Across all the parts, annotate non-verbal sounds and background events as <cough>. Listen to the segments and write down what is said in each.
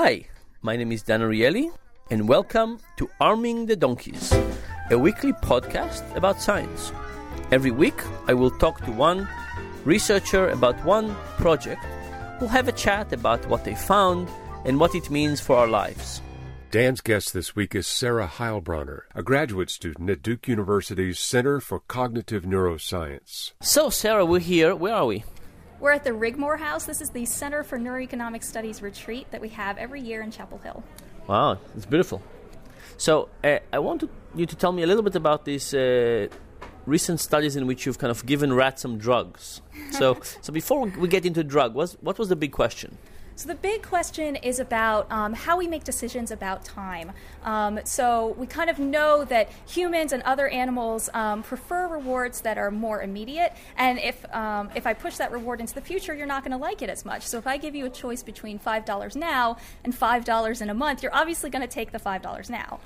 Hi, my name is Dan Ariely, and welcome to Arming the Donkeys, a weekly podcast about science. Every week, I will talk to one researcher about one project. We'll have a chat about what they found and what it means for our lives. Dan's guest this week is Sarah Heilbronner, a graduate student at Duke University's Center for Cognitive Neuroscience. So, Sarah, we're here. Where are we? We're at the Rigmore House. This is the Center for Neuroeconomic Studies retreat that we have every year in Chapel Hill. Wow, it's beautiful. So, uh, I want to, you to tell me a little bit about these uh, recent studies in which you've kind of given rats some drugs. <laughs> So, so before we get into drug, what, what was the big question? So, the big question is about um, how we make decisions about time. Um, so, we kind of know that humans and other animals um, prefer rewards that are more immediate. And if, um, if I push that reward into the future, you're not going to like it as much. So, if I give you a choice between $5 now and $5 in a month, you're obviously going to take the $5 now.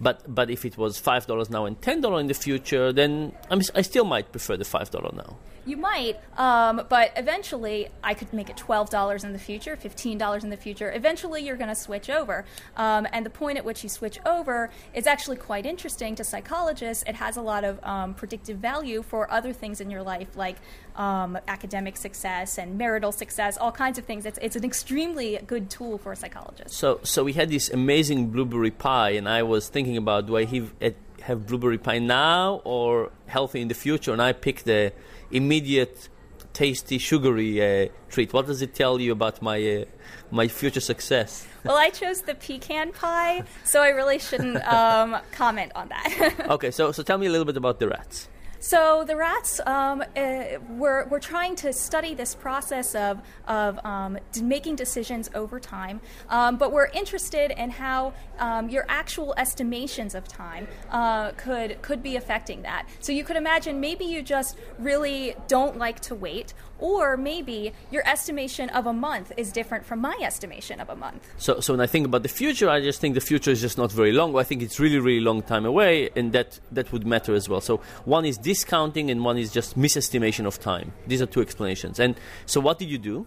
But but if it was five dollars now and ten dollars in the future, then I'm, I still might prefer the five dollar now. You might, um, but eventually I could make it twelve dollars in the future, fifteen dollars in the future. Eventually, you're going to switch over, um, and the point at which you switch over is actually quite interesting to psychologists. It has a lot of um, predictive value for other things in your life, like um, academic success and marital success, all kinds of things. It's, it's an extremely good tool for a psychologist. So so we had this amazing blueberry pie, and I was thinking about do I have, have blueberry pie now or healthy in the future, and I picked the immediate, tasty, sugary uh, treat. What does it tell you about my uh, my future success? well, I chose the pecan pie, so I really shouldn't <laughs> um, comment on that. <laughs> okay, so so tell me a little bit about the rats. So the rats, um, uh, we're, we're trying to study this process of, of um, making decisions over time, um, but we're interested in how um, your actual estimations of time uh, could, could be affecting that. So you could imagine maybe you just really don't like to wait, or maybe your estimation of a month is different from my estimation of a month. So, so when I think about the future, I just think the future is just not very long. I think it's really, really long time away, and that, that would matter as well. So one is discounting, and one is just misestimation of time. These are two explanations. And so, what did you do?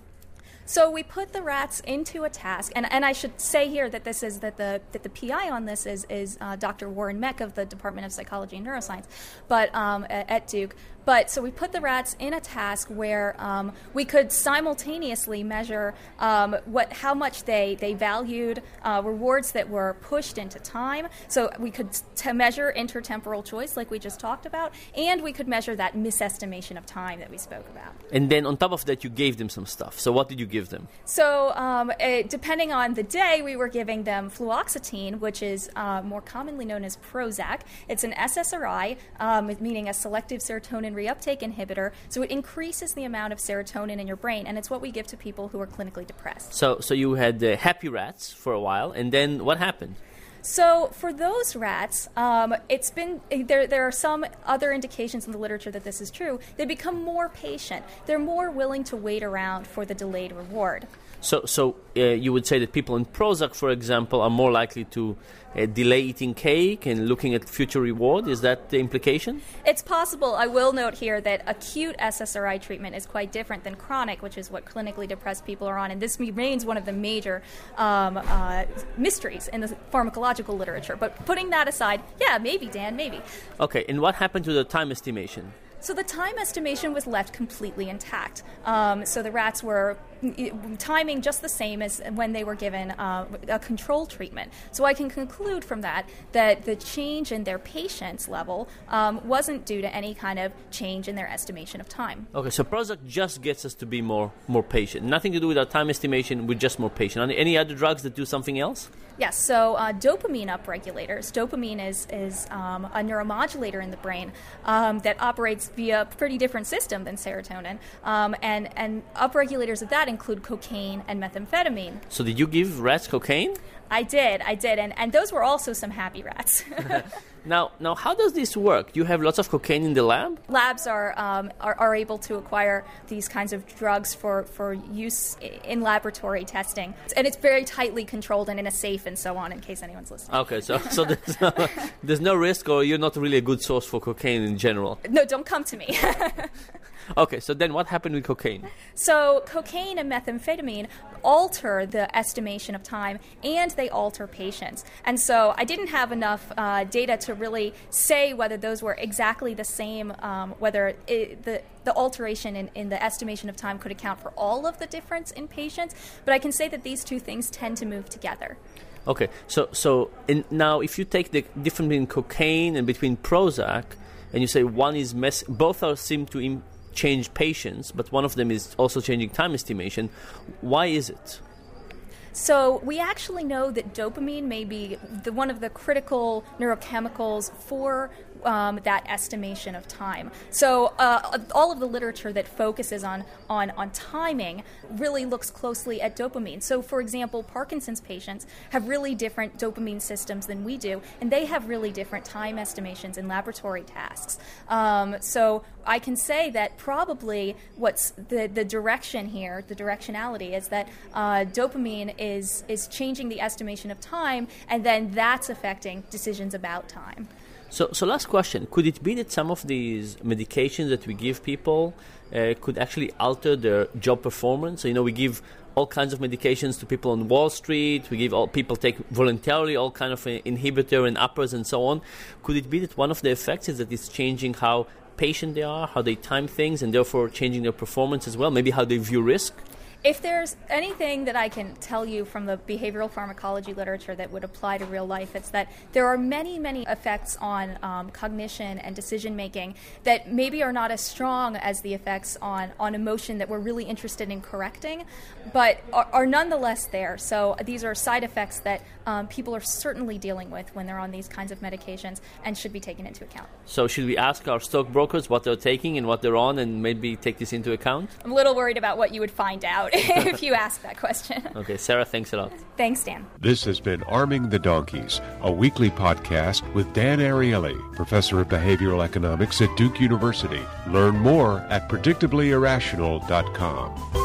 So we put the rats into a task, and, and I should say here that this is that the that the PI on this is is uh, Dr. Warren Meck of the Department of Psychology and Neuroscience, but um, at, at Duke. But so we put the rats in a task where um, we could simultaneously measure um, what how much they they valued uh, rewards that were pushed into time. So we could t- measure intertemporal choice, like we just talked about, and we could measure that misestimation of time that we spoke about. And then on top of that, you gave them some stuff. So what did you give them? So um, it, depending on the day, we were giving them fluoxetine, which is uh, more commonly known as Prozac. It's an SSRI, um, meaning a selective serotonin reuptake inhibitor, so it increases the amount of serotonin in your brain, and it's what we give to people who are clinically depressed. So, so you had uh, happy rats for a while, and then what happened? So for those rats, um, it's been there. There are some other indications in the literature that this is true. They become more patient. They're more willing to wait around for the delayed reward. So, so uh, you would say that people in Prozac, for example, are more likely to uh, delay eating cake and looking at future reward. Is that the implication? It's possible. I will note here that acute SSRI treatment is quite different than chronic, which is what clinically depressed people are on, and this remains one of the major um, uh, mysteries in the pharmacological literature. But putting that aside, yeah, maybe, Dan, maybe. Okay, and what happened to the time estimation? So the time estimation was left completely intact. Um, so the rats were timing just the same as when they were given uh, a control treatment. So I can conclude from that that the change in their patience level um, wasn't due to any kind of change in their estimation of time. Okay, so Prozac just gets us to be more more patient. Nothing to do with our time estimation. We're just more patient. Any other drugs that do something else? Yes. So uh, dopamine upregulators. Dopamine is is um, a neuromodulator in the brain um, that operates via a pretty different system than serotonin. Um, and, and upregulators of that include cocaine and methamphetamine. So, did you give rats cocaine? I did, I did, and, and those were also some happy rats. <laughs> <laughs> Now, now, how does this work? You have lots of cocaine in the lab. Labs are, um, are, are able to acquire these kinds of drugs for, for use in laboratory testing, and it's very tightly controlled and in a safe and so on. In case anyone's listening. Okay, so <laughs> so there's no, there's no risk, or you're not really a good source for cocaine in general. No, don't come to me. Okay, so then what happened with cocaine? So, cocaine and methamphetamine alter the estimation of time and they alter patience. And so, I didn't have enough uh, data to really say whether those were exactly the same, um, whether it, the the alteration in, in the estimation of time could account for all of the difference in patience, but I can say that these two things tend to move together. Okay, so so in, now if you take the difference between cocaine and between Prozac, and you say one is mess, both are seem to Im- change patience, but one of them is also changing time estimation. Why is it? So we actually know that dopamine may be the, one of the critical neurochemicals for um, that estimation of time. So uh, all of the literature that focuses on, on, on timing really looks closely at dopamine. So, for example, Parkinson's patients have really different dopamine systems than we do, and they have really different time estimations in laboratory tasks. Um, so I can say that probably what's the, the direction here, the directionality, is that uh, dopamine is, is changing the estimation of time, and then that's affecting decisions about time. So, so last question: Could it be that some of these medications that we give people uh, could actually alter their job performance? So, you know, we give all kinds of medications to people on Wall Street. We give all people take voluntarily all kind of uh, inhibitor and uppers and so on. Could it be that one of the effects is that it's changing how patient they are, how they time things, and therefore changing their performance as well? Maybe how they view risk. If there's anything that I can tell you from the behavioral pharmacology literature that would apply to real life, it's that there are many, many effects on um, cognition and decision making that maybe are not as strong as the effects on, on emotion that we're really interested in correcting, but are, are nonetheless there. So these are side effects that um, people are certainly dealing with when they're on these kinds of medications and should be taken into account. So, should we ask our stockbrokers what they're taking and what they're on and maybe take this into account? I'm a little worried about what you would find out <laughs> if you ask that question. <laughs> Okay, Sarah, thanks a lot. Thanks, Dan. This has been Arming the Donkeys, a weekly podcast with Dan Ariely, professor of behavioral economics at Duke University. Learn more at predictablyirrational.com.